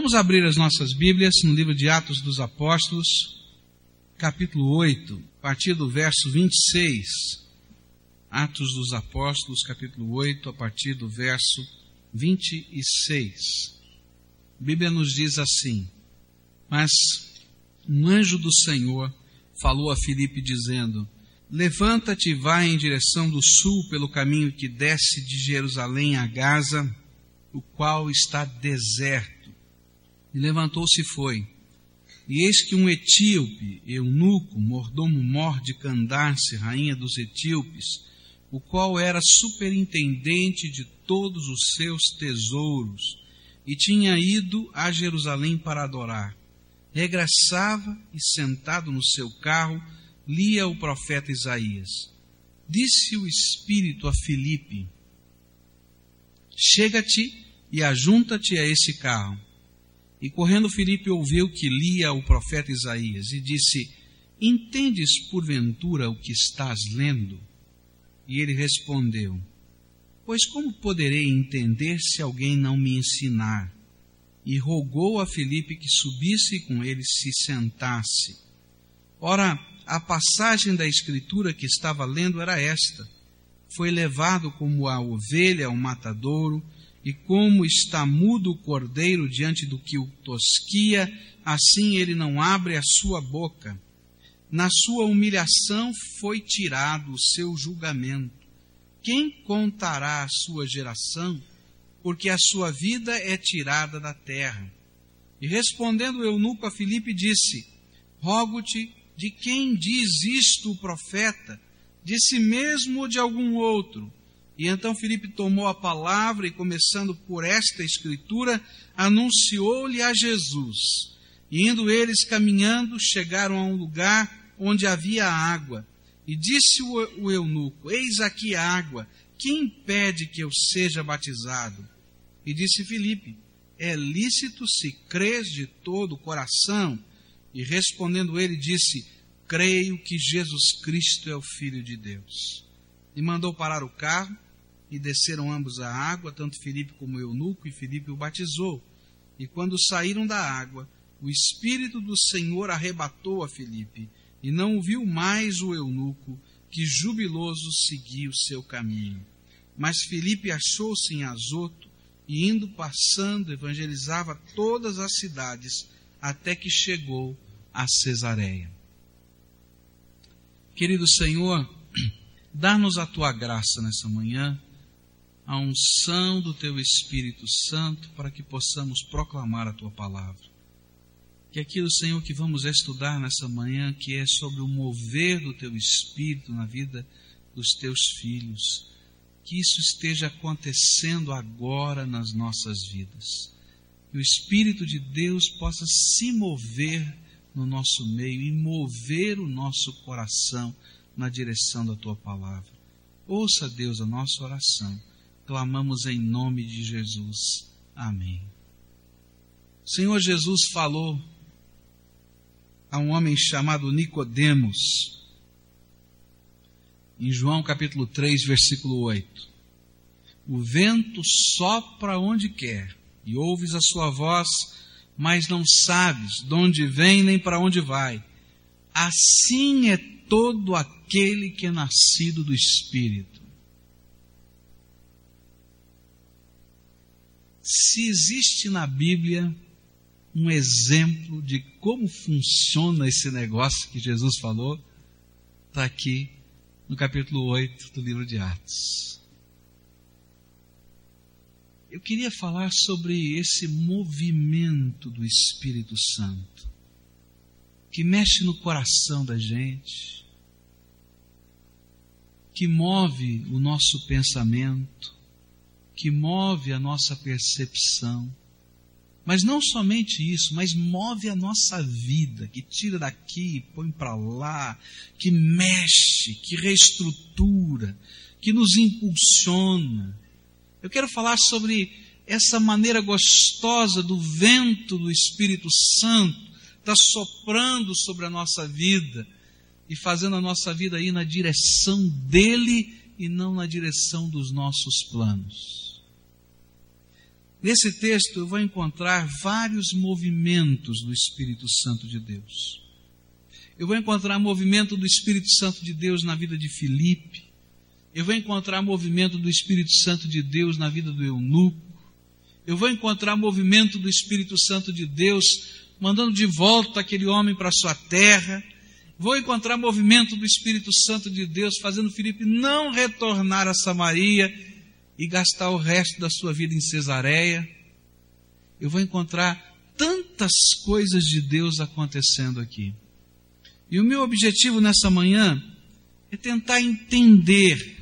Vamos abrir as nossas Bíblias no livro de Atos dos Apóstolos, capítulo 8, a partir do verso 26. Atos dos Apóstolos, capítulo 8, a partir do verso 26. A Bíblia nos diz assim: Mas um anjo do Senhor falou a Filipe, dizendo: Levanta-te e vai em direção do sul pelo caminho que desce de Jerusalém a Gaza, o qual está deserto e levantou-se e foi. E eis que um etíope, eunuco, mordomo mor de Candace, rainha dos etíopes, o qual era superintendente de todos os seus tesouros, e tinha ido a Jerusalém para adorar, regressava e, sentado no seu carro, lia o profeta Isaías. Disse o Espírito a Filipe: Chega-te e ajunta-te a esse carro. E correndo Filipe ouviu que lia o profeta Isaías e disse: Entendes porventura o que estás lendo? E ele respondeu: Pois como poderei entender se alguém não me ensinar? E rogou a Filipe que subisse com ele se sentasse. Ora, a passagem da escritura que estava lendo era esta: Foi levado como a ovelha ao matadouro e como está mudo o cordeiro diante do que o tosquia, assim ele não abre a sua boca. Na sua humilhação foi tirado o seu julgamento. Quem contará a sua geração? Porque a sua vida é tirada da terra. E respondendo o eunuco a Filipe, disse: Rogo-te, de quem diz isto o profeta? De si mesmo ou de algum outro? E então Filipe tomou a palavra e, começando por esta escritura, anunciou-lhe a Jesus. E indo eles caminhando, chegaram a um lugar onde havia água. E disse o eunuco: Eis aqui a água, que impede que eu seja batizado? E disse Filipe: É lícito se crês de todo o coração? E respondendo ele, disse: Creio que Jesus Cristo é o Filho de Deus. E mandou parar o carro e desceram ambos à água, tanto Filipe como o eunuco, e Filipe o batizou. E quando saíram da água, o Espírito do Senhor arrebatou a Filipe, e não viu mais o eunuco, que jubiloso seguia o seu caminho. Mas Filipe achou-se em Azoto, e indo passando, evangelizava todas as cidades, até que chegou a Cesareia. Querido Senhor, dá-nos a tua graça nessa manhã a unção do teu Espírito Santo para que possamos proclamar a tua palavra. Que aquilo, Senhor, que vamos estudar nessa manhã, que é sobre o mover do teu Espírito na vida dos teus filhos, que isso esteja acontecendo agora nas nossas vidas. Que o Espírito de Deus possa se mover no nosso meio e mover o nosso coração na direção da tua palavra. Ouça, Deus, a nossa oração clamamos em nome de Jesus. Amém. O Senhor Jesus falou a um homem chamado Nicodemos, em João capítulo 3, versículo 8. O vento sopra onde quer, e ouves a sua voz, mas não sabes de onde vem nem para onde vai. Assim é todo aquele que é nascido do Espírito. Se existe na Bíblia um exemplo de como funciona esse negócio que Jesus falou, está aqui no capítulo 8 do livro de Atos. Eu queria falar sobre esse movimento do Espírito Santo, que mexe no coração da gente, que move o nosso pensamento, que move a nossa percepção. Mas não somente isso, mas move a nossa vida, que tira daqui põe para lá, que mexe, que reestrutura, que nos impulsiona. Eu quero falar sobre essa maneira gostosa do vento do Espírito Santo, está soprando sobre a nossa vida e fazendo a nossa vida ir na direção dele e não na direção dos nossos planos. Nesse texto eu vou encontrar vários movimentos do Espírito Santo de Deus. Eu vou encontrar movimento do Espírito Santo de Deus na vida de Filipe. Eu vou encontrar movimento do Espírito Santo de Deus na vida do eunuco. Eu vou encontrar movimento do Espírito Santo de Deus mandando de volta aquele homem para sua terra. Vou encontrar movimento do Espírito Santo de Deus fazendo Filipe não retornar a Samaria e gastar o resto da sua vida em Cesareia. Eu vou encontrar tantas coisas de Deus acontecendo aqui. E o meu objetivo nessa manhã é tentar entender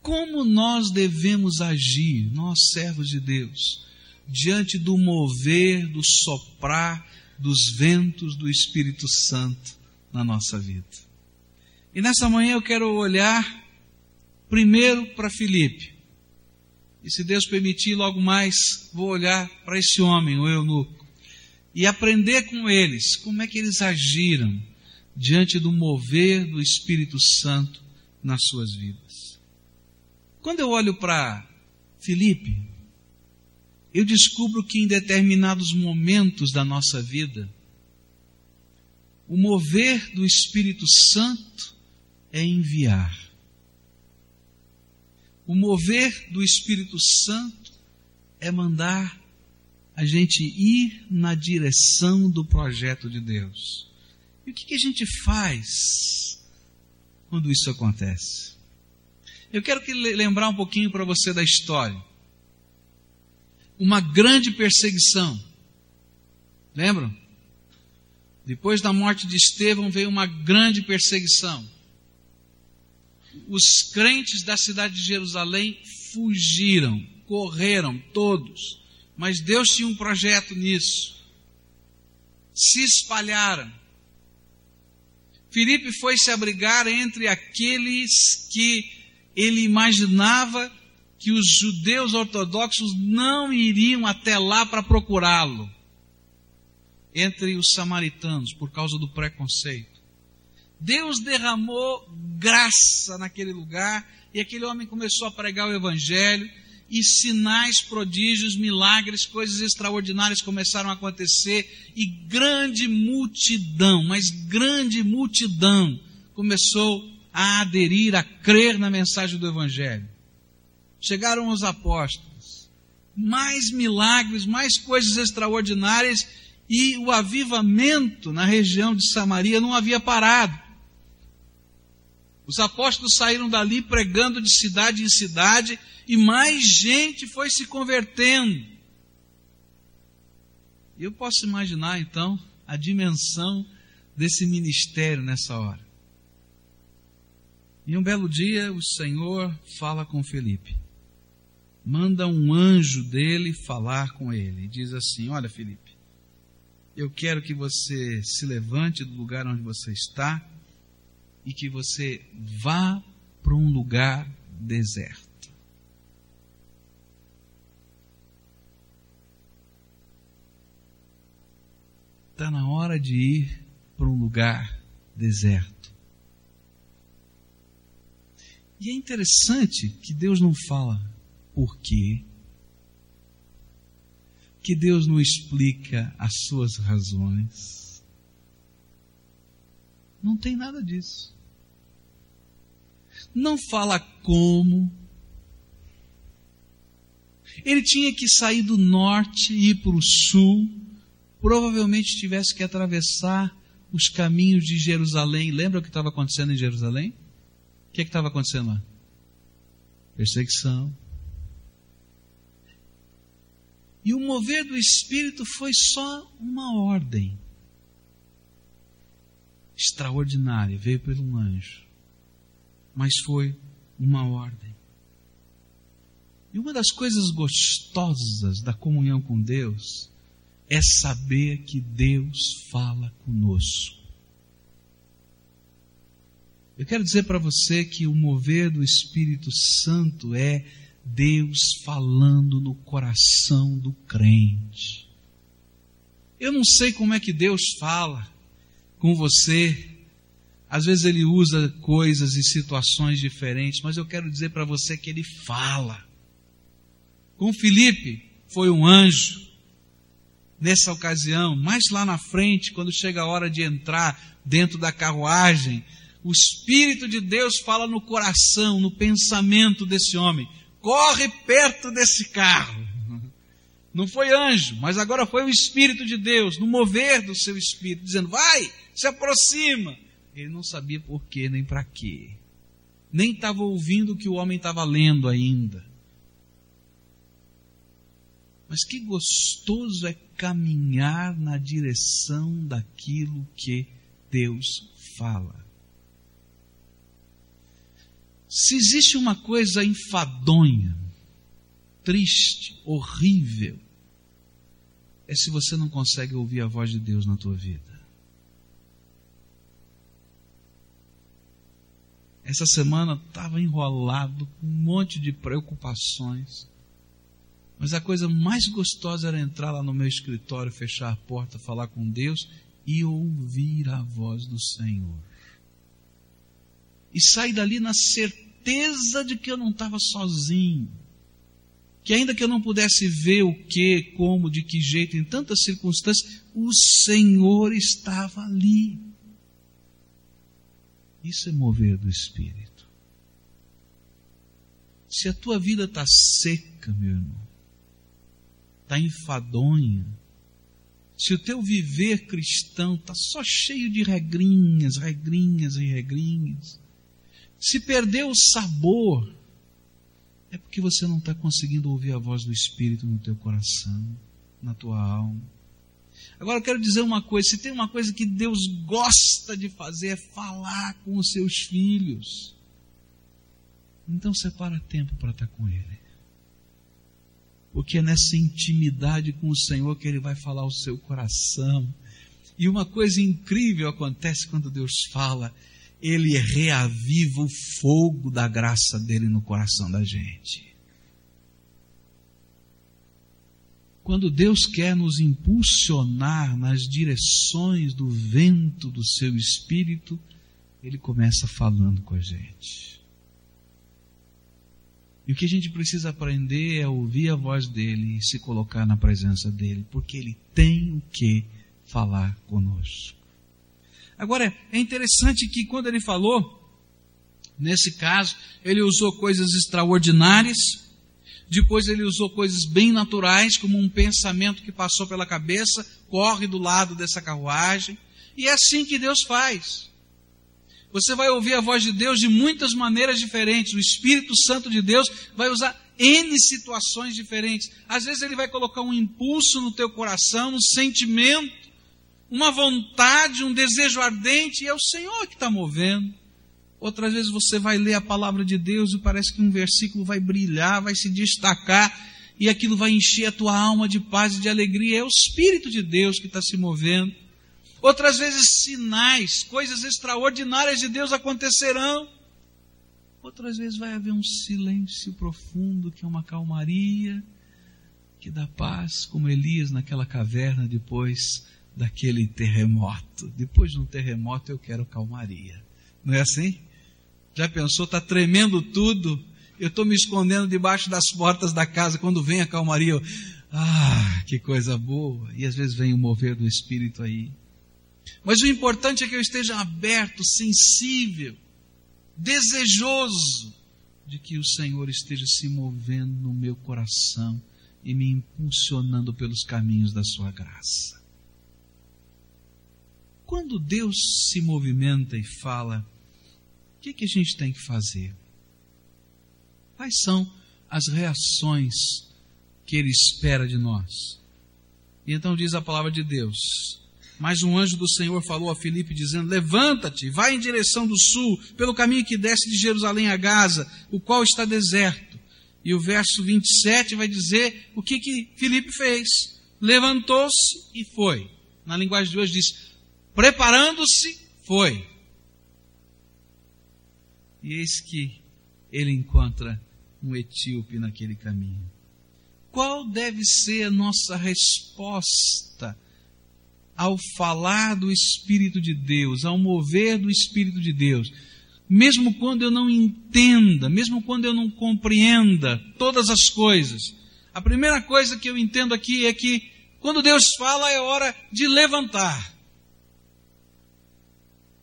como nós devemos agir, nós servos de Deus, diante do mover, do soprar dos ventos do Espírito Santo na nossa vida. E nessa manhã eu quero olhar primeiro para Filipe. E se Deus permitir, logo mais vou olhar para esse homem, o eunuco, e aprender com eles como é que eles agiram diante do mover do Espírito Santo nas suas vidas. Quando eu olho para Felipe, eu descubro que em determinados momentos da nossa vida, o mover do Espírito Santo é enviar. O mover do Espírito Santo é mandar a gente ir na direção do projeto de Deus. E o que, a gente faz quando isso acontece? Eu quero que lembrar um pouquinho para você da história. Uma grande perseguição. Lembram? Depois da morte de Estevão veio uma grande perseguição os crentes da cidade de Jerusalém fugiram, correram todos. Mas Deus tinha um projeto nisso. Se espalharam. Filipe foi se abrigar entre aqueles que ele imaginava que os judeus ortodoxos não iriam até lá para procurá-lo. Entre os samaritanos, por causa do preconceito. Deus derramou graça naquele lugar e aquele homem começou a pregar o Evangelho e sinais, prodígios, milagres, coisas extraordinárias começaram a acontecer e grande multidão, mas grande multidão começou a aderir, a crer na mensagem do Evangelho. Chegaram os apóstolos, mais milagres, mais coisas extraordinárias e o avivamento na região de Samaria não havia parado. Os apóstolos saíram dali pregando de cidade em cidade e mais gente foi se convertendo. E eu posso imaginar então a dimensão desse ministério nessa hora. E um belo dia o Senhor fala com Felipe. Manda um anjo dele falar com ele. E diz assim: Olha, Felipe, eu quero que você se levante do lugar onde você está e que você vá para um lugar deserto. Está na hora de ir para um lugar deserto. E é interessante que Deus não fala por quê, que Deus não explica as suas razões. Não tem nada disso não fala como. Ele tinha que sair do norte e ir para o sul, provavelmente tivesse que atravessar os caminhos de Jerusalém. Lembra o que estava acontecendo em Jerusalém? O que é estava acontecendo lá? Perseguição. E o mover do Espírito foi só uma ordem extraordinária, veio pelo anjo mas foi uma ordem. E uma das coisas gostosas da comunhão com Deus é saber que Deus fala conosco. Eu quero dizer para você que o mover do Espírito Santo é Deus falando no coração do crente. Eu não sei como é que Deus fala com você às vezes ele usa coisas e situações diferentes, mas eu quero dizer para você que ele fala. Com Felipe, foi um anjo. Nessa ocasião, mais lá na frente, quando chega a hora de entrar dentro da carruagem, o Espírito de Deus fala no coração, no pensamento desse homem: corre perto desse carro. Não foi anjo, mas agora foi o Espírito de Deus, no mover do seu Espírito, dizendo: vai, se aproxima. Ele não sabia por quê nem para quê. Nem estava ouvindo o que o homem estava lendo ainda. Mas que gostoso é caminhar na direção daquilo que Deus fala. Se existe uma coisa enfadonha, triste, horrível, é se você não consegue ouvir a voz de Deus na tua vida. Essa semana estava enrolado com um monte de preocupações. Mas a coisa mais gostosa era entrar lá no meu escritório, fechar a porta, falar com Deus e ouvir a voz do Senhor. E sair dali na certeza de que eu não estava sozinho. Que ainda que eu não pudesse ver o que, como, de que jeito, em tantas circunstâncias, o Senhor estava ali. Isso é mover do Espírito. Se a tua vida está seca, meu irmão, está enfadonha, se o teu viver cristão está só cheio de regrinhas, regrinhas e regrinhas, se perdeu o sabor, é porque você não está conseguindo ouvir a voz do Espírito no teu coração, na tua alma. Agora eu quero dizer uma coisa: se tem uma coisa que Deus gosta de fazer é falar com os seus filhos. Então separa tempo para estar com Ele. Porque é nessa intimidade com o Senhor que Ele vai falar ao seu coração. E uma coisa incrível acontece quando Deus fala, Ele reaviva o fogo da graça dele no coração da gente. Quando Deus quer nos impulsionar nas direções do vento do seu espírito, Ele começa falando com a gente. E o que a gente precisa aprender é ouvir a voz dele e se colocar na presença dele, porque ele tem o que falar conosco. Agora, é interessante que quando ele falou, nesse caso, ele usou coisas extraordinárias, depois ele usou coisas bem naturais, como um pensamento que passou pela cabeça, corre do lado dessa carruagem. E é assim que Deus faz. Você vai ouvir a voz de Deus de muitas maneiras diferentes. O Espírito Santo de Deus vai usar N situações diferentes. Às vezes ele vai colocar um impulso no teu coração, um sentimento, uma vontade, um desejo ardente, e é o Senhor que está movendo. Outras vezes você vai ler a palavra de Deus e parece que um versículo vai brilhar, vai se destacar e aquilo vai encher a tua alma de paz e de alegria. É o Espírito de Deus que está se movendo. Outras vezes sinais, coisas extraordinárias de Deus acontecerão. Outras vezes vai haver um silêncio profundo que é uma calmaria que dá paz, como Elias naquela caverna depois daquele terremoto. Depois de um terremoto eu quero calmaria. Não é assim? Já pensou? Está tremendo tudo. Eu estou me escondendo debaixo das portas da casa. Quando vem a calmaria, eu, ah, que coisa boa. E às vezes vem o mover do Espírito aí. Mas o importante é que eu esteja aberto, sensível, desejoso de que o Senhor esteja se movendo no meu coração e me impulsionando pelos caminhos da sua graça. Quando Deus se movimenta e fala, que, que a gente tem que fazer? Quais são as reações que ele espera de nós? E então diz a palavra de Deus. Mas um anjo do Senhor falou a Filipe, dizendo: Levanta-te, vai em direção do sul, pelo caminho que desce de Jerusalém a Gaza, o qual está deserto. E o verso 27 vai dizer o que, que Filipe fez. Levantou-se e foi. Na linguagem de hoje diz: Preparando-se, foi. E eis que ele encontra um etíope naquele caminho. Qual deve ser a nossa resposta ao falar do Espírito de Deus, ao mover do Espírito de Deus? Mesmo quando eu não entenda, mesmo quando eu não compreenda todas as coisas, A primeira coisa que eu entendo aqui é que quando Deus fala é hora de levantar.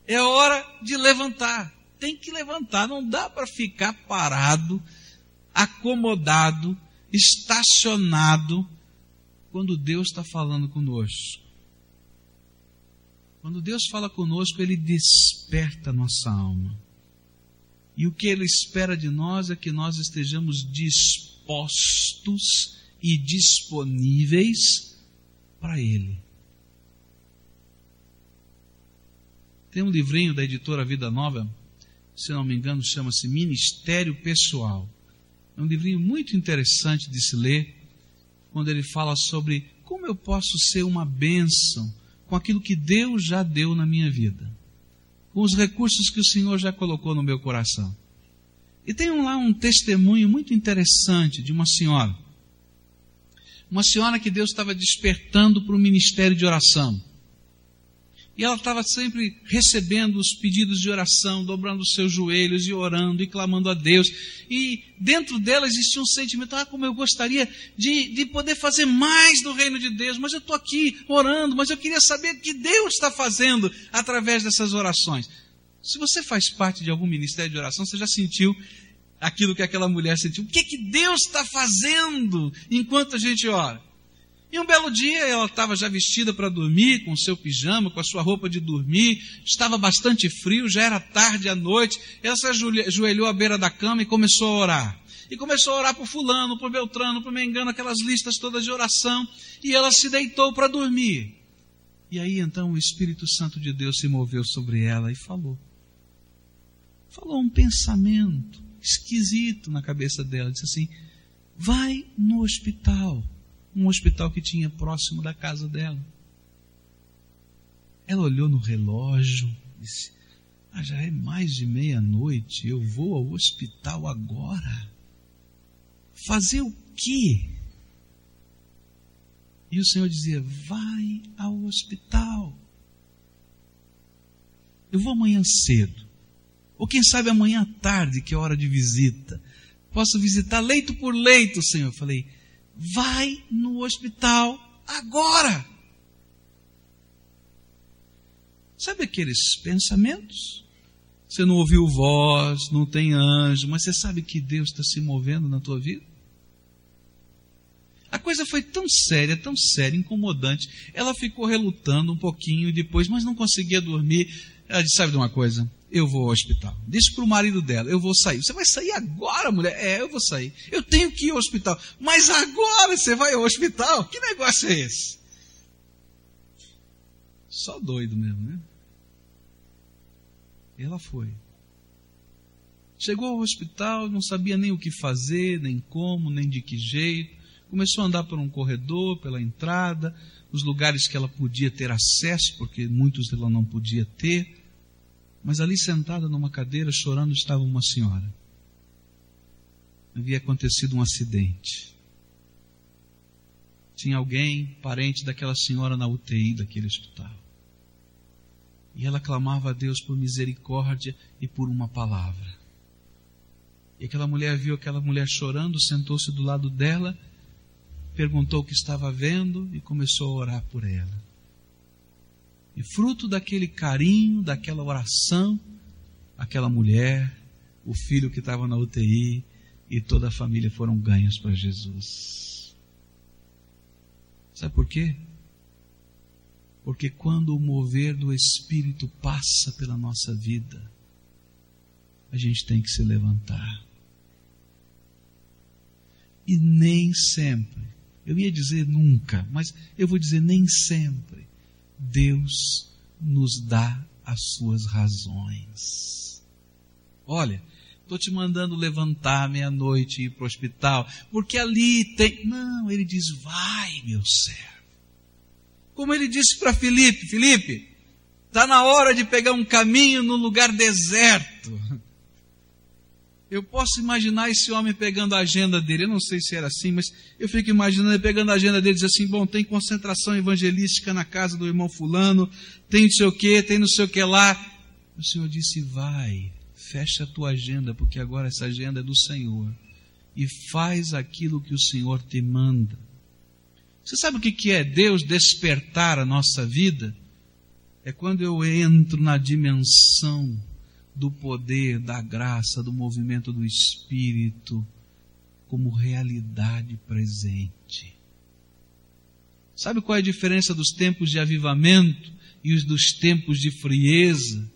É hora de levantar. Tem que levantar, não dá para ficar parado, acomodado, estacionado quando Deus está falando conosco. Quando Deus fala conosco, Ele desperta a nossa alma. E o que Ele espera de nós é que nós estejamos dispostos e disponíveis para Ele. Tem um livrinho da editora Vida Nova, se não me engano, chama-se Ministério Pessoal. É um livrinho muito interessante de se ler, quando ele fala sobre como eu posso ser uma bênção com aquilo que Deus já deu na minha vida, com os recursos que o Senhor já colocou no meu coração. E tem lá um testemunho muito interessante de uma senhora. Uma senhora que Deus estava despertando para o ministério de oração. E ela estava sempre recebendo os pedidos de oração, dobrando os seus joelhos e orando e clamando a Deus. E dentro dela existia um sentimento: ah, como eu gostaria de, de poder fazer mais do reino de Deus, mas eu estou aqui orando, mas eu queria saber o que Deus está fazendo através dessas orações. Se você faz parte de algum ministério de oração, você já sentiu aquilo que aquela mulher sentiu. O que, que Deus está fazendo enquanto a gente ora? E um belo dia ela estava já vestida para dormir, com o seu pijama, com a sua roupa de dormir, estava bastante frio, já era tarde à noite. Ela se ajoelhou à beira da cama e começou a orar. E começou a orar por Fulano, por Beltrano, por Mengano, aquelas listas todas de oração. E ela se deitou para dormir. E aí então o Espírito Santo de Deus se moveu sobre ela e falou. Falou um pensamento esquisito na cabeça dela. Disse assim: vai no hospital um hospital que tinha próximo da casa dela. Ela olhou no relógio e disse: ah, já é mais de meia-noite, eu vou ao hospital agora. Fazer o quê? E o Senhor dizia: vai ao hospital. Eu vou amanhã cedo. Ou quem sabe amanhã à tarde, que é hora de visita. Posso visitar leito por leito, Senhor. Eu falei, vai no hospital agora. Sabe aqueles pensamentos? Você não ouviu voz, não tem anjo, mas você sabe que Deus está se movendo na tua vida? A coisa foi tão séria, tão séria, incomodante. Ela ficou relutando um pouquinho depois, mas não conseguia dormir. Ela disse: Sabe de uma coisa? eu vou ao hospital. Disse para o marido dela, eu vou sair. Você vai sair agora, mulher? É, eu vou sair. Eu tenho que ir ao hospital. Mas agora você vai ao hospital? Que negócio é esse? Só doido mesmo, né? Ela foi. Chegou ao hospital, não sabia nem o que fazer, nem como, nem de que jeito. Começou a andar por um corredor, pela entrada, os lugares que ela podia ter acesso, porque muitos ela não podia ter mas ali sentada numa cadeira, chorando, estava uma senhora. Havia acontecido um acidente. Tinha alguém, parente daquela senhora, na UTI daquele hospital. E ela clamava a Deus por misericórdia e por uma palavra. E aquela mulher viu aquela mulher chorando, sentou-se do lado dela, perguntou o que estava vendo e começou a orar por ela. E fruto daquele carinho, daquela oração, aquela mulher, o filho que estava na UTI e toda a família foram ganhos para Jesus. Sabe por quê? Porque quando o mover do Espírito passa pela nossa vida, a gente tem que se levantar. E nem sempre, eu ia dizer nunca, mas eu vou dizer nem sempre, Deus nos dá as suas razões. Olha, estou te mandando levantar meia-noite e ir para o hospital, porque ali tem. Não, ele diz: vai, meu servo. Como ele disse para Felipe: Felipe, está na hora de pegar um caminho no lugar deserto. Eu posso imaginar esse homem pegando a agenda dele. Eu não sei se era assim, mas eu fico imaginando ele pegando a agenda dele diz assim: bom, tem concentração evangelística na casa do irmão Fulano, tem não sei o que, tem não sei o que lá. O Senhor disse: vai, fecha a tua agenda, porque agora essa agenda é do Senhor. e faz aquilo que o Senhor te manda. Você sabe o que é Deus despertar a nossa vida? É quando eu entro na dimensão do poder, da graça, do movimento do Espírito como realidade presente. Sabe qual é a diferença dos tempos de avivamento e os dos tempos de frieza?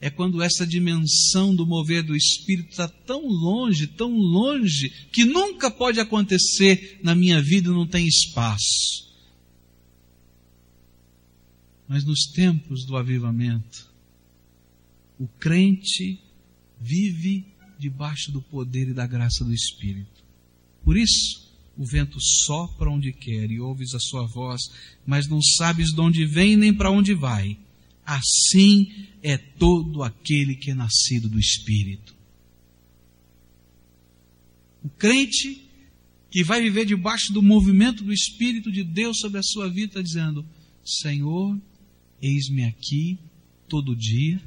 É quando essa dimensão do mover do Espírito está tão longe, tão longe, que nunca pode acontecer na minha vida não tem espaço. Mas nos tempos do avivamento, o crente vive debaixo do poder e da graça do Espírito. Por isso, o vento sopra onde quer e ouves a sua voz, mas não sabes de onde vem nem para onde vai. Assim é todo aquele que é nascido do Espírito. O crente que vai viver debaixo do movimento do Espírito de Deus sobre a sua vida, dizendo: Senhor, eis-me aqui todo dia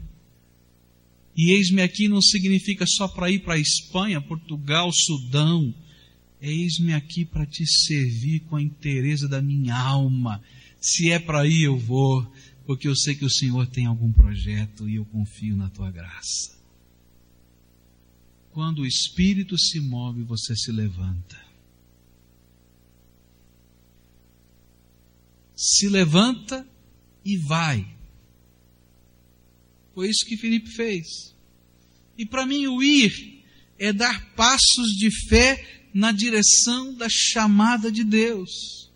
e eis-me aqui não significa só para ir para a Espanha, Portugal, Sudão. Eis-me aqui para te servir com a inteireza da minha alma. Se é para ir, eu vou, porque eu sei que o Senhor tem algum projeto e eu confio na tua graça. Quando o Espírito se move, você se levanta. Se levanta e vai. Foi isso que Felipe fez. E para mim, o ir é dar passos de fé na direção da chamada de Deus.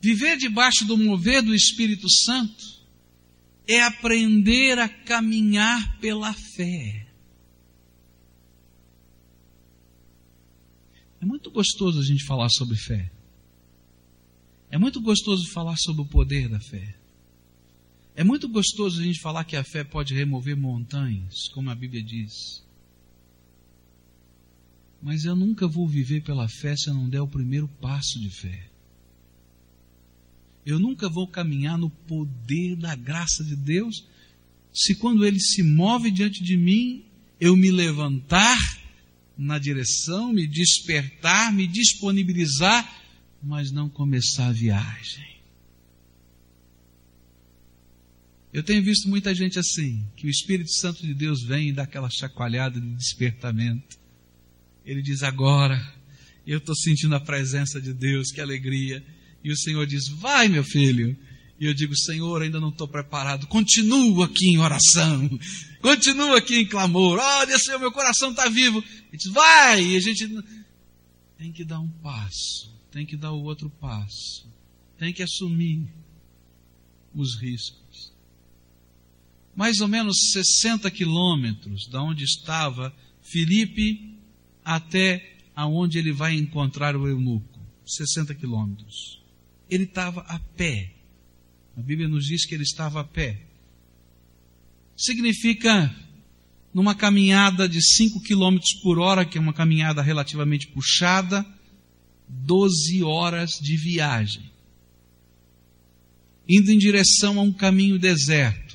Viver debaixo do mover do Espírito Santo é aprender a caminhar pela fé. É muito gostoso a gente falar sobre fé. É muito gostoso falar sobre o poder da fé. É muito gostoso a gente falar que a fé pode remover montanhas, como a Bíblia diz. Mas eu nunca vou viver pela fé se eu não der o primeiro passo de fé. Eu nunca vou caminhar no poder da graça de Deus se quando Ele se move diante de mim, eu me levantar na direção, me despertar, me disponibilizar, mas não começar a viagem. Eu tenho visto muita gente assim, que o Espírito Santo de Deus vem e dá aquela chacoalhada de despertamento. Ele diz: Agora, eu estou sentindo a presença de Deus, que alegria. E o Senhor diz: Vai, meu filho. E eu digo: Senhor, ainda não estou preparado. Continua aqui em oração. Continua aqui em clamor. Olha, Senhor, meu coração está vivo. Ele diz: Vai. E a gente tem que dar um passo. Tem que dar o outro passo. Tem que assumir os riscos mais ou menos 60 quilômetros da onde estava Filipe até aonde ele vai encontrar o eunuco. 60 quilômetros. Ele estava a pé. A Bíblia nos diz que ele estava a pé. Significa numa caminhada de 5 quilômetros por hora, que é uma caminhada relativamente puxada, 12 horas de viagem. Indo em direção a um caminho deserto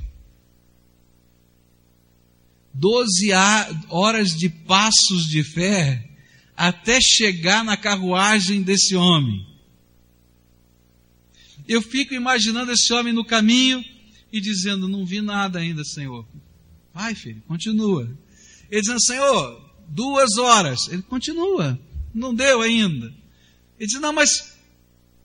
12 horas de passos de fé até chegar na carruagem desse homem. Eu fico imaginando esse homem no caminho e dizendo: Não vi nada ainda, Senhor. Vai, filho, continua. Ele dizendo: Senhor, duas horas. Ele continua, não deu ainda. Ele diz: Não, mas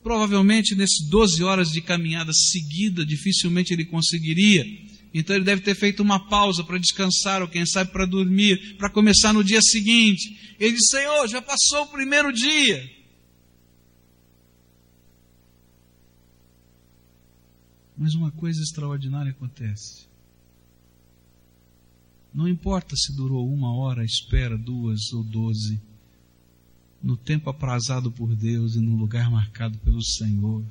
provavelmente nesses 12 horas de caminhada seguida, dificilmente ele conseguiria. Então ele deve ter feito uma pausa para descansar, ou quem sabe para dormir, para começar no dia seguinte. Ele disse: Senhor, já passou o primeiro dia. Mas uma coisa extraordinária acontece. Não importa se durou uma hora espera, duas ou doze, no tempo aprazado por Deus e no lugar marcado pelo Senhor,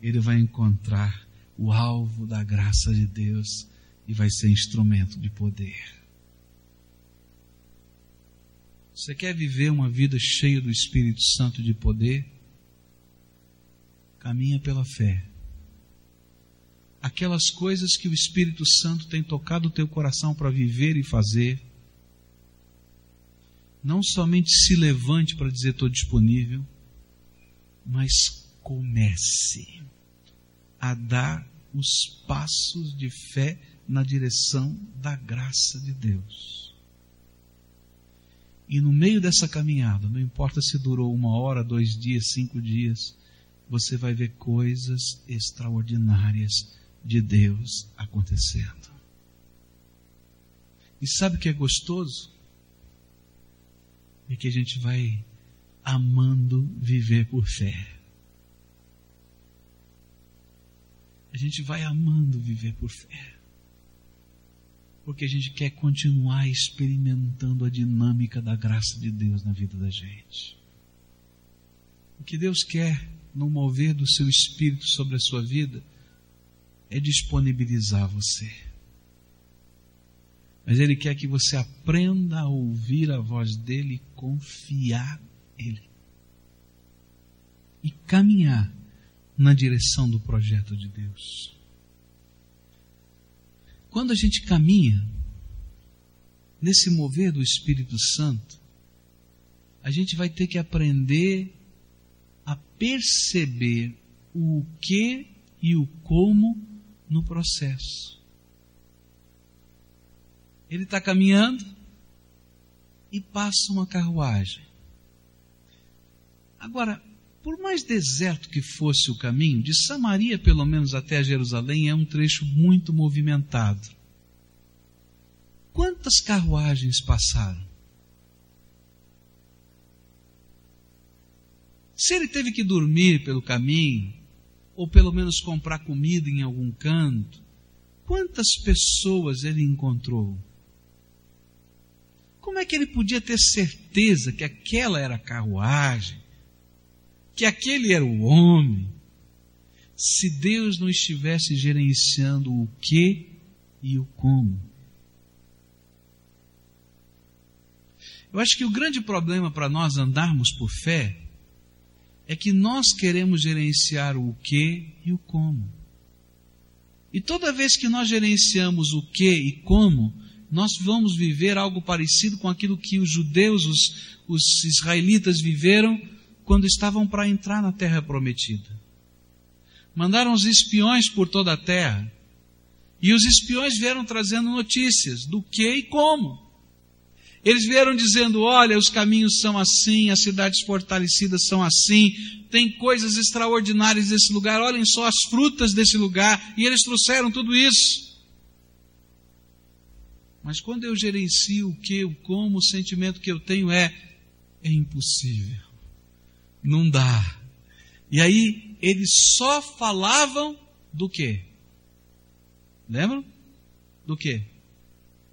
ele vai encontrar o alvo da graça de Deus e vai ser instrumento de poder. Você quer viver uma vida cheia do Espírito Santo de poder? Caminha pela fé. Aquelas coisas que o Espírito Santo tem tocado o teu coração para viver e fazer, não somente se levante para dizer estou disponível, mas comece a dar os passos de fé na direção da graça de Deus. E no meio dessa caminhada, não importa se durou uma hora, dois dias, cinco dias, você vai ver coisas extraordinárias de Deus acontecendo. E sabe o que é gostoso? É que a gente vai amando viver por fé. A gente vai amando viver por fé. Porque a gente quer continuar experimentando a dinâmica da graça de Deus na vida da gente. O que Deus quer no mover do seu espírito sobre a sua vida é disponibilizar você. Mas Ele quer que você aprenda a ouvir a voz dele e confiar nele. E caminhar na direção do projeto de Deus. Quando a gente caminha nesse mover do Espírito Santo, a gente vai ter que aprender a perceber o que e o como no processo. Ele está caminhando e passa uma carruagem. Agora, por mais deserto que fosse o caminho, de Samaria pelo menos até Jerusalém é um trecho muito movimentado. Quantas carruagens passaram? Se ele teve que dormir pelo caminho, ou pelo menos comprar comida em algum canto, quantas pessoas ele encontrou? Como é que ele podia ter certeza que aquela era a carruagem, que aquele era o homem, se Deus não estivesse gerenciando o que e o como? Eu acho que o grande problema para nós andarmos por fé é que nós queremos gerenciar o que e o como. E toda vez que nós gerenciamos o que e como, nós vamos viver algo parecido com aquilo que os judeus, os, os israelitas viveram quando estavam para entrar na terra prometida. Mandaram os espiões por toda a terra. E os espiões vieram trazendo notícias do que e como. Eles vieram dizendo: olha, os caminhos são assim, as cidades fortalecidas são assim, tem coisas extraordinárias nesse lugar, olhem só as frutas desse lugar, e eles trouxeram tudo isso. Mas quando eu gerencio o que, o como, o sentimento que eu tenho é: é impossível, não dá. E aí eles só falavam do que? Lembram? Do que?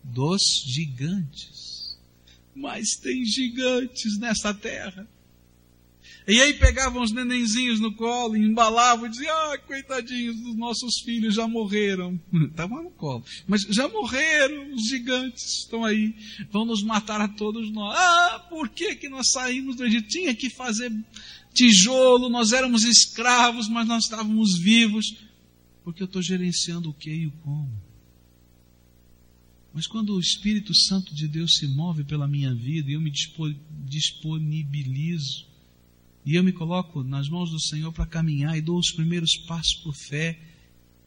Dos gigantes mas tem gigantes nessa terra. E aí pegavam os nenenzinhos no colo, embalavam e diziam, ah, coitadinhos dos nossos filhos já morreram. Estavam no colo. Mas já morreram, os gigantes estão aí, vão nos matar a todos nós. Ah, por que, que nós saímos do Egito? Tinha que fazer tijolo, nós éramos escravos, mas nós estávamos vivos. Porque eu estou gerenciando o que e o como. Mas quando o Espírito Santo de Deus se move pela minha vida e eu me disponibilizo, e eu me coloco nas mãos do Senhor para caminhar e dou os primeiros passos por fé,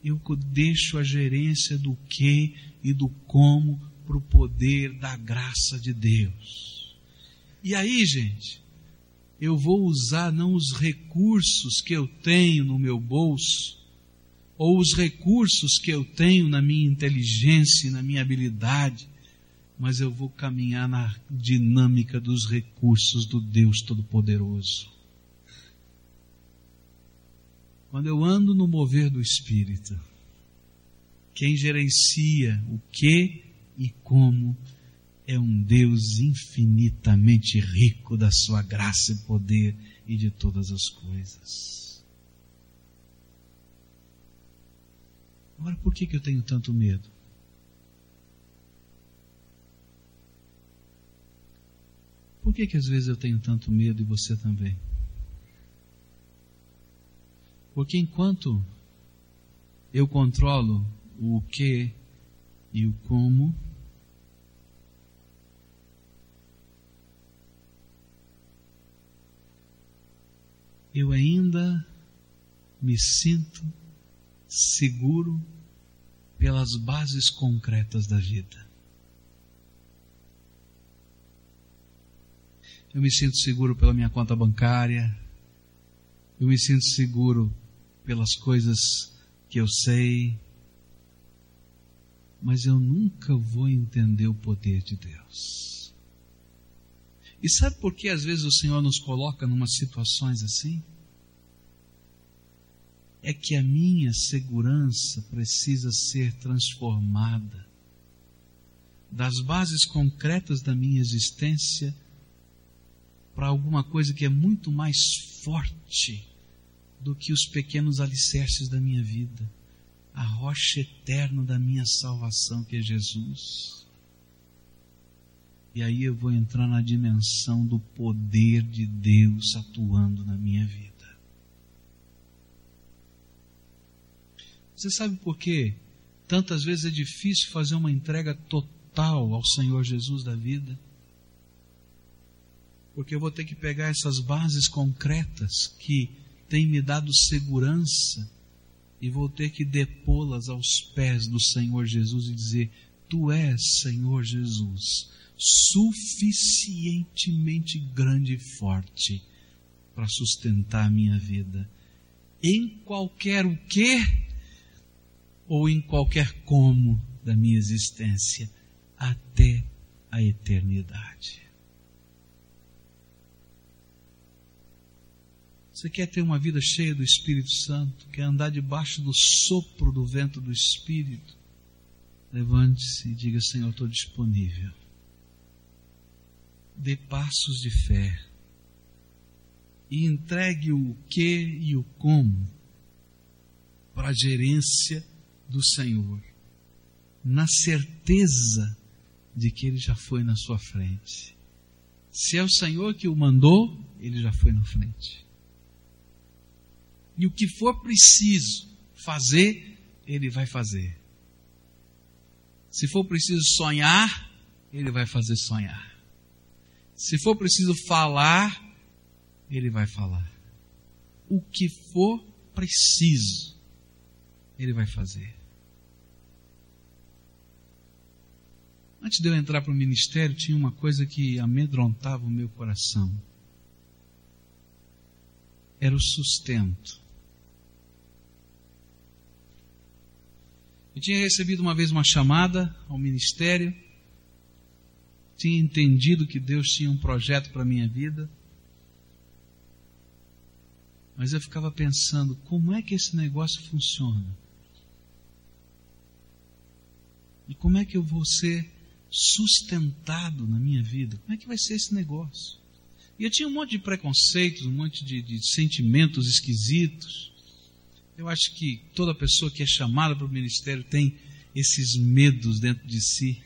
eu deixo a gerência do que e do como para o poder da graça de Deus. E aí, gente, eu vou usar não os recursos que eu tenho no meu bolso, ou os recursos que eu tenho na minha inteligência e na minha habilidade, mas eu vou caminhar na dinâmica dos recursos do Deus Todo-Poderoso. Quando eu ando no mover do Espírito, quem gerencia o que e como é um Deus infinitamente rico da sua graça e poder e de todas as coisas. Agora, por que, que eu tenho tanto medo? Por que, que às vezes eu tenho tanto medo e você também? Porque enquanto eu controlo o que e o como, eu ainda me sinto seguro pelas bases concretas da vida. Eu me sinto seguro pela minha conta bancária, eu me sinto seguro pelas coisas que eu sei. Mas eu nunca vou entender o poder de Deus. E sabe por que às vezes o Senhor nos coloca numa situações assim? É que a minha segurança precisa ser transformada das bases concretas da minha existência para alguma coisa que é muito mais forte do que os pequenos alicerces da minha vida, a rocha eterna da minha salvação, que é Jesus. E aí eu vou entrar na dimensão do poder de Deus atuando na minha vida. Você sabe por quê? Tantas vezes é difícil fazer uma entrega total ao Senhor Jesus da vida porque eu vou ter que pegar essas bases concretas que têm me dado segurança e vou ter que depô-las aos pés do Senhor Jesus e dizer: Tu és, Senhor Jesus, suficientemente grande e forte para sustentar a minha vida em qualquer o que ou em qualquer como da minha existência até a eternidade. Você quer ter uma vida cheia do Espírito Santo? Quer andar debaixo do sopro do vento do Espírito? Levante-se e diga: Senhor, estou disponível. Dê passos de fé e entregue o que e o como para a gerência do Senhor, na certeza de que Ele já foi na sua frente. Se é o Senhor que o mandou, Ele já foi na frente. E o que for preciso fazer, ele vai fazer. Se for preciso sonhar, ele vai fazer sonhar. Se for preciso falar, ele vai falar. O que for preciso, ele vai fazer. Antes de eu entrar para o ministério, tinha uma coisa que amedrontava o meu coração. Era o sustento. Eu tinha recebido uma vez uma chamada ao ministério, tinha entendido que Deus tinha um projeto para a minha vida, mas eu ficava pensando: como é que esse negócio funciona? E como é que eu vou ser sustentado na minha vida? Como é que vai ser esse negócio? E eu tinha um monte de preconceitos, um monte de, de sentimentos esquisitos. Eu acho que toda pessoa que é chamada para o ministério tem esses medos dentro de si.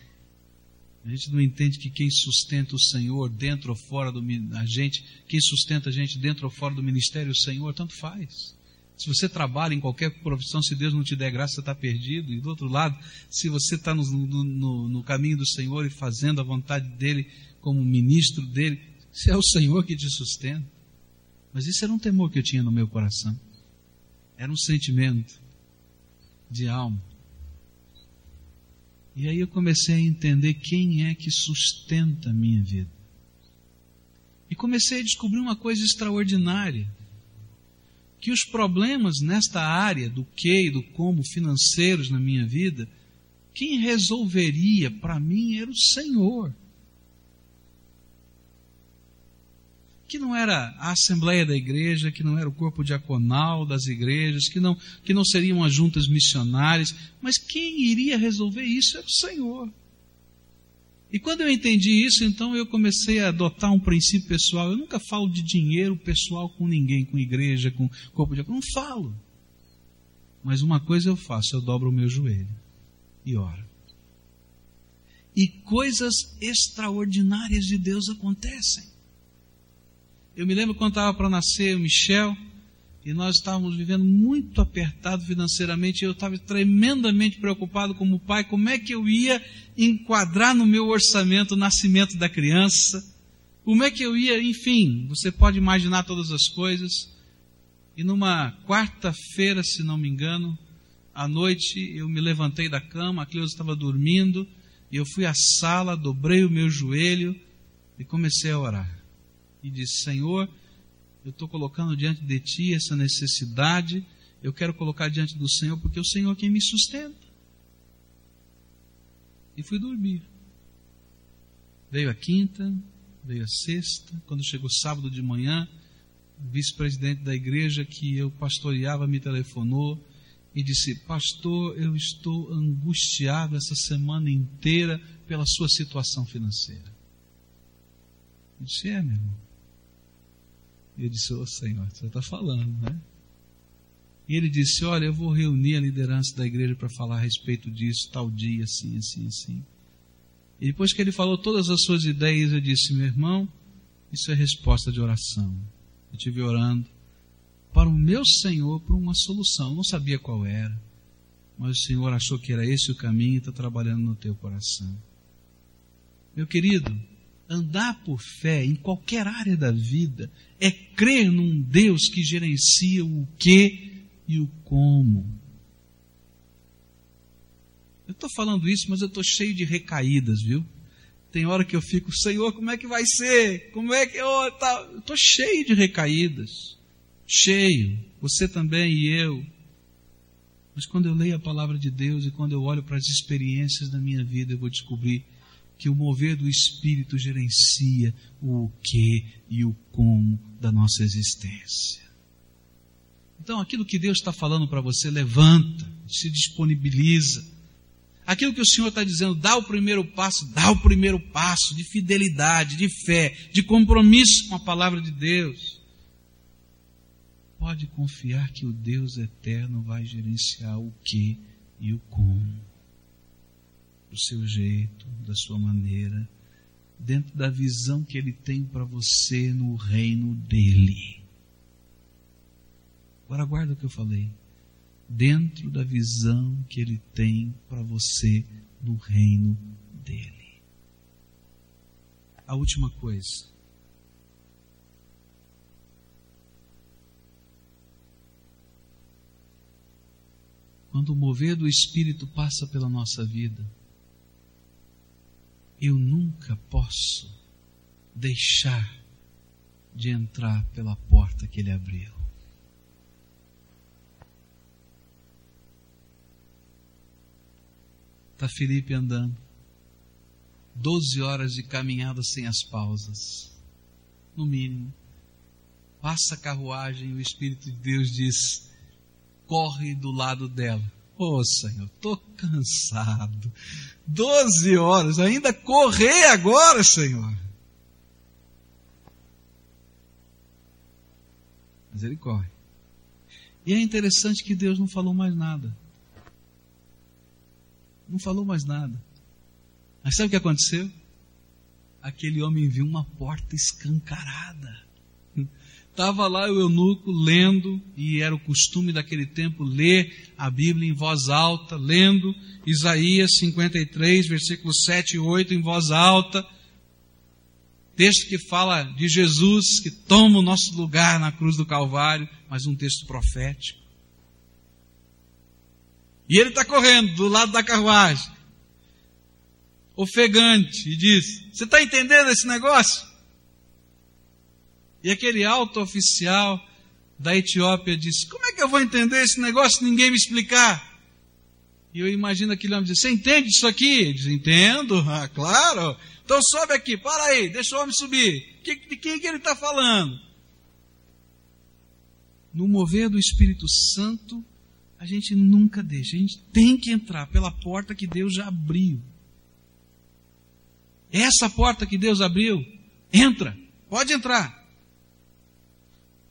A gente não entende que quem sustenta o Senhor dentro ou fora do a gente, quem sustenta a gente dentro ou fora do ministério, o Senhor, tanto faz. Se você trabalha em qualquer profissão, se Deus não te der graça, você está perdido. E do outro lado, se você está no, no, no, caminho do Senhor e fazendo a vontade dEle como ministro dEle, se é o Senhor que te sustenta. Mas isso era um temor que eu tinha no meu coração. Era um sentimento de alma. E aí eu comecei a entender quem é que sustenta a minha vida. E comecei a descobrir uma coisa extraordinária. Que os problemas nesta área do que e do como financeiros na minha vida, quem resolveria para mim era o Senhor. Que não era a assembleia da igreja, que não era o corpo diaconal das igrejas, que não, que não seriam as juntas missionárias, mas quem iria resolver isso era o Senhor. E quando eu entendi isso, então eu comecei a adotar um princípio pessoal. Eu nunca falo de dinheiro pessoal com ninguém, com igreja, com corpo diaconal. Não falo. Mas uma coisa eu faço, eu dobro o meu joelho e oro. E coisas extraordinárias de Deus acontecem. Eu me lembro quando estava para nascer o Michel, e nós estávamos vivendo muito apertado financeiramente, e eu estava tremendamente preocupado como pai, como é que eu ia enquadrar no meu orçamento o nascimento da criança, como é que eu ia, enfim, você pode imaginar todas as coisas. E numa quarta-feira, se não me engano, à noite eu me levantei da cama, a Cleusa estava dormindo, e eu fui à sala, dobrei o meu joelho e comecei a orar. E disse: Senhor, eu estou colocando diante de Ti essa necessidade, eu quero colocar diante do Senhor, porque o Senhor é quem me sustenta. E fui dormir. Veio a quinta, veio a sexta, quando chegou sábado de manhã, o vice-presidente da igreja que eu pastoreava me telefonou e disse: Pastor, eu estou angustiado essa semana inteira pela sua situação financeira. Eu disse: É, meu irmão. E eu disse: Ô oh, Senhor, você está falando, né? E ele disse: Olha, eu vou reunir a liderança da igreja para falar a respeito disso, tal dia, assim, assim, assim. E depois que ele falou todas as suas ideias, eu disse: Meu irmão, isso é resposta de oração. Eu estive orando para o meu Senhor por uma solução. Eu não sabia qual era, mas o Senhor achou que era esse o caminho e está trabalhando no teu coração. Meu querido, andar por fé em qualquer área da vida é crer num Deus que gerencia o que e o como. Eu estou falando isso, mas eu estou cheio de recaídas, viu? Tem hora que eu fico, Senhor, como é que vai ser? Como é que eu tá? estou cheio de recaídas, cheio. Você também e eu. Mas quando eu leio a palavra de Deus e quando eu olho para as experiências da minha vida, eu vou descobrir que o mover do Espírito gerencia o que e o como da nossa existência. Então, aquilo que Deus está falando para você, levanta, se disponibiliza aquilo que o Senhor está dizendo, dá o primeiro passo, dá o primeiro passo de fidelidade, de fé, de compromisso com a palavra de Deus. Pode confiar que o Deus eterno vai gerenciar o que e o como, do seu jeito, da sua maneira, dentro da visão que Ele tem para você no reino dEle. Agora guarda o que eu falei dentro da visão que Ele tem para você no reino dele. A última coisa. Quando o mover do Espírito passa pela nossa vida, eu nunca posso deixar de entrar pela porta que Ele abriu. Está Felipe andando. Doze horas de caminhada sem as pausas. No mínimo. Passa a carruagem o Espírito de Deus diz: corre do lado dela. Ô oh, Senhor, estou cansado. Doze horas, ainda correr agora, Senhor. Mas ele corre. E é interessante que Deus não falou mais nada não falou mais nada. Mas sabe o que aconteceu? Aquele homem viu uma porta escancarada. Estava lá o eunuco lendo, e era o costume daquele tempo ler a Bíblia em voz alta, lendo Isaías 53, versículos 7 e 8 em voz alta. Texto que fala de Jesus que toma o nosso lugar na cruz do Calvário, mas um texto profético. E ele está correndo do lado da carruagem, ofegante, e diz: Você está entendendo esse negócio? E aquele alto oficial da Etiópia diz: Como é que eu vou entender esse negócio se ninguém me explicar? E eu imagino aquele homem dizer: Você entende isso aqui? Ele diz: Entendo, ah, claro. Então sobe aqui, para aí, deixa o homem subir. De quem que ele está falando? No mover do Espírito Santo, a gente nunca deixa. A gente tem que entrar pela porta que Deus já abriu. Essa porta que Deus abriu, entra, pode entrar.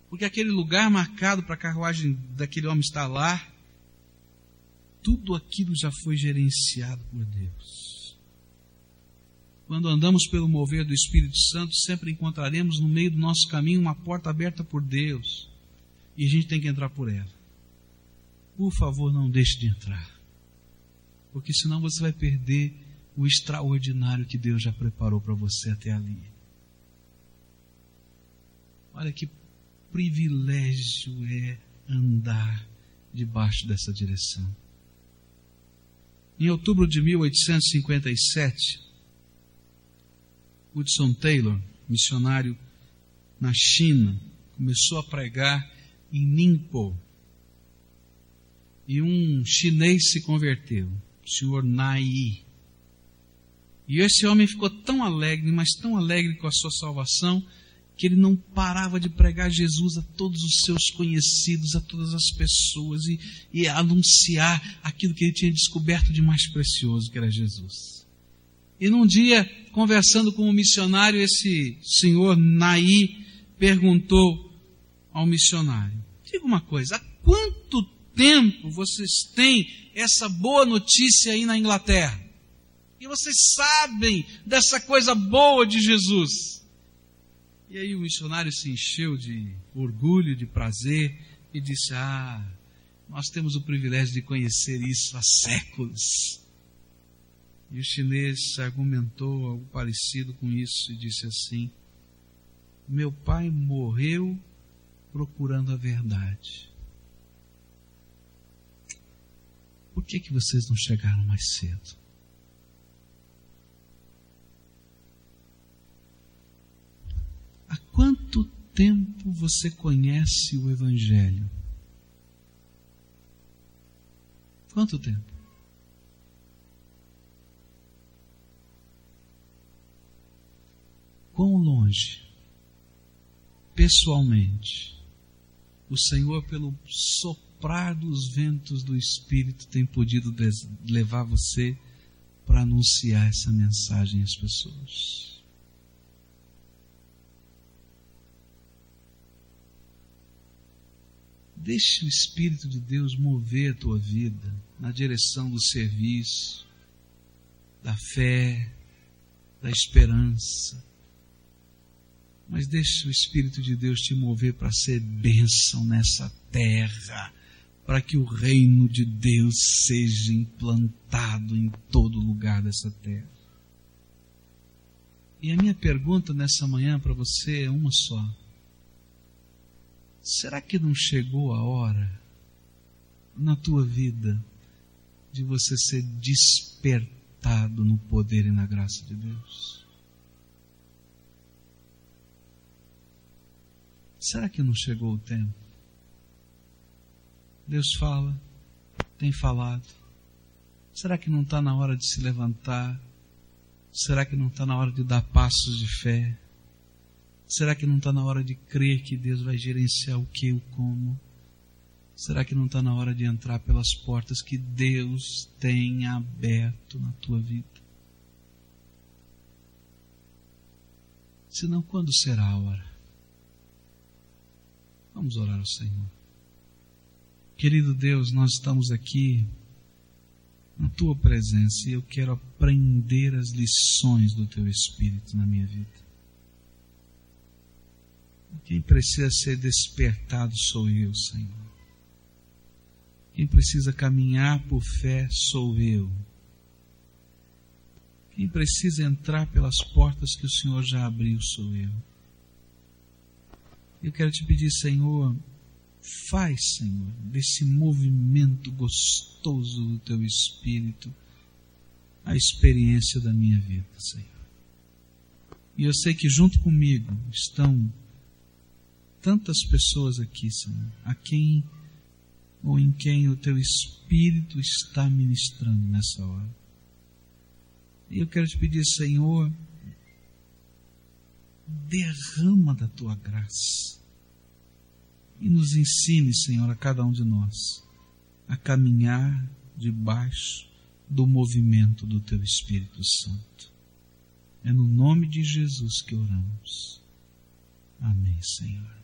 Porque aquele lugar marcado para a carruagem daquele homem estar lá, tudo aquilo já foi gerenciado por Deus. Quando andamos pelo mover do Espírito Santo, sempre encontraremos no meio do nosso caminho uma porta aberta por Deus. E a gente tem que entrar por ela por favor, não deixe de entrar. Porque senão você vai perder o extraordinário que Deus já preparou para você até ali. Olha que privilégio é andar debaixo dessa direção. Em outubro de 1857, Hudson Taylor, missionário na China, começou a pregar em Ningpo. E um chinês se converteu, o senhor Nai. E esse homem ficou tão alegre, mas tão alegre com a sua salvação, que ele não parava de pregar Jesus a todos os seus conhecidos, a todas as pessoas, e, e anunciar aquilo que ele tinha descoberto de mais precioso, que era Jesus. E num dia, conversando com um missionário, esse senhor Naí perguntou ao missionário: Diga uma coisa, há quanto tempo vocês têm essa boa notícia aí na Inglaterra? E vocês sabem dessa coisa boa de Jesus? E aí o missionário se encheu de orgulho, de prazer e disse: Ah, nós temos o privilégio de conhecer isso há séculos. E o chinês argumentou algo parecido com isso e disse assim: Meu pai morreu procurando a verdade. Por que, que vocês não chegaram mais cedo? Quanto tempo você conhece o Evangelho? Quanto tempo? Quão longe, pessoalmente, o Senhor, pelo soprar dos ventos do Espírito, tem podido levar você para anunciar essa mensagem às pessoas? Deixe o Espírito de Deus mover a tua vida na direção do serviço, da fé, da esperança. Mas deixe o Espírito de Deus te mover para ser bênção nessa terra, para que o reino de Deus seja implantado em todo lugar dessa terra. E a minha pergunta nessa manhã para você é uma só Será que não chegou a hora na tua vida de você ser despertado no poder e na graça de Deus? Será que não chegou o tempo? Deus fala, tem falado. Será que não está na hora de se levantar? Será que não está na hora de dar passos de fé? Será que não está na hora de crer que Deus vai gerenciar o que e o como? Será que não está na hora de entrar pelas portas que Deus tem aberto na tua vida? Senão, quando será a hora? Vamos orar ao Senhor. Querido Deus, nós estamos aqui na tua presença e eu quero aprender as lições do teu Espírito na minha vida. Quem precisa ser despertado sou eu, Senhor. Quem precisa caminhar por fé sou eu. Quem precisa entrar pelas portas que o Senhor já abriu sou eu. Eu quero te pedir, Senhor, faz, Senhor, desse movimento gostoso do teu espírito a experiência da minha vida, Senhor. E eu sei que junto comigo estão tantas pessoas aqui, Senhor, a quem ou em quem o teu Espírito está ministrando nessa hora. E eu quero te pedir, Senhor, derrama da tua graça e nos ensine, Senhor, a cada um de nós a caminhar debaixo do movimento do teu Espírito Santo. É no nome de Jesus que oramos. Amém, Senhor.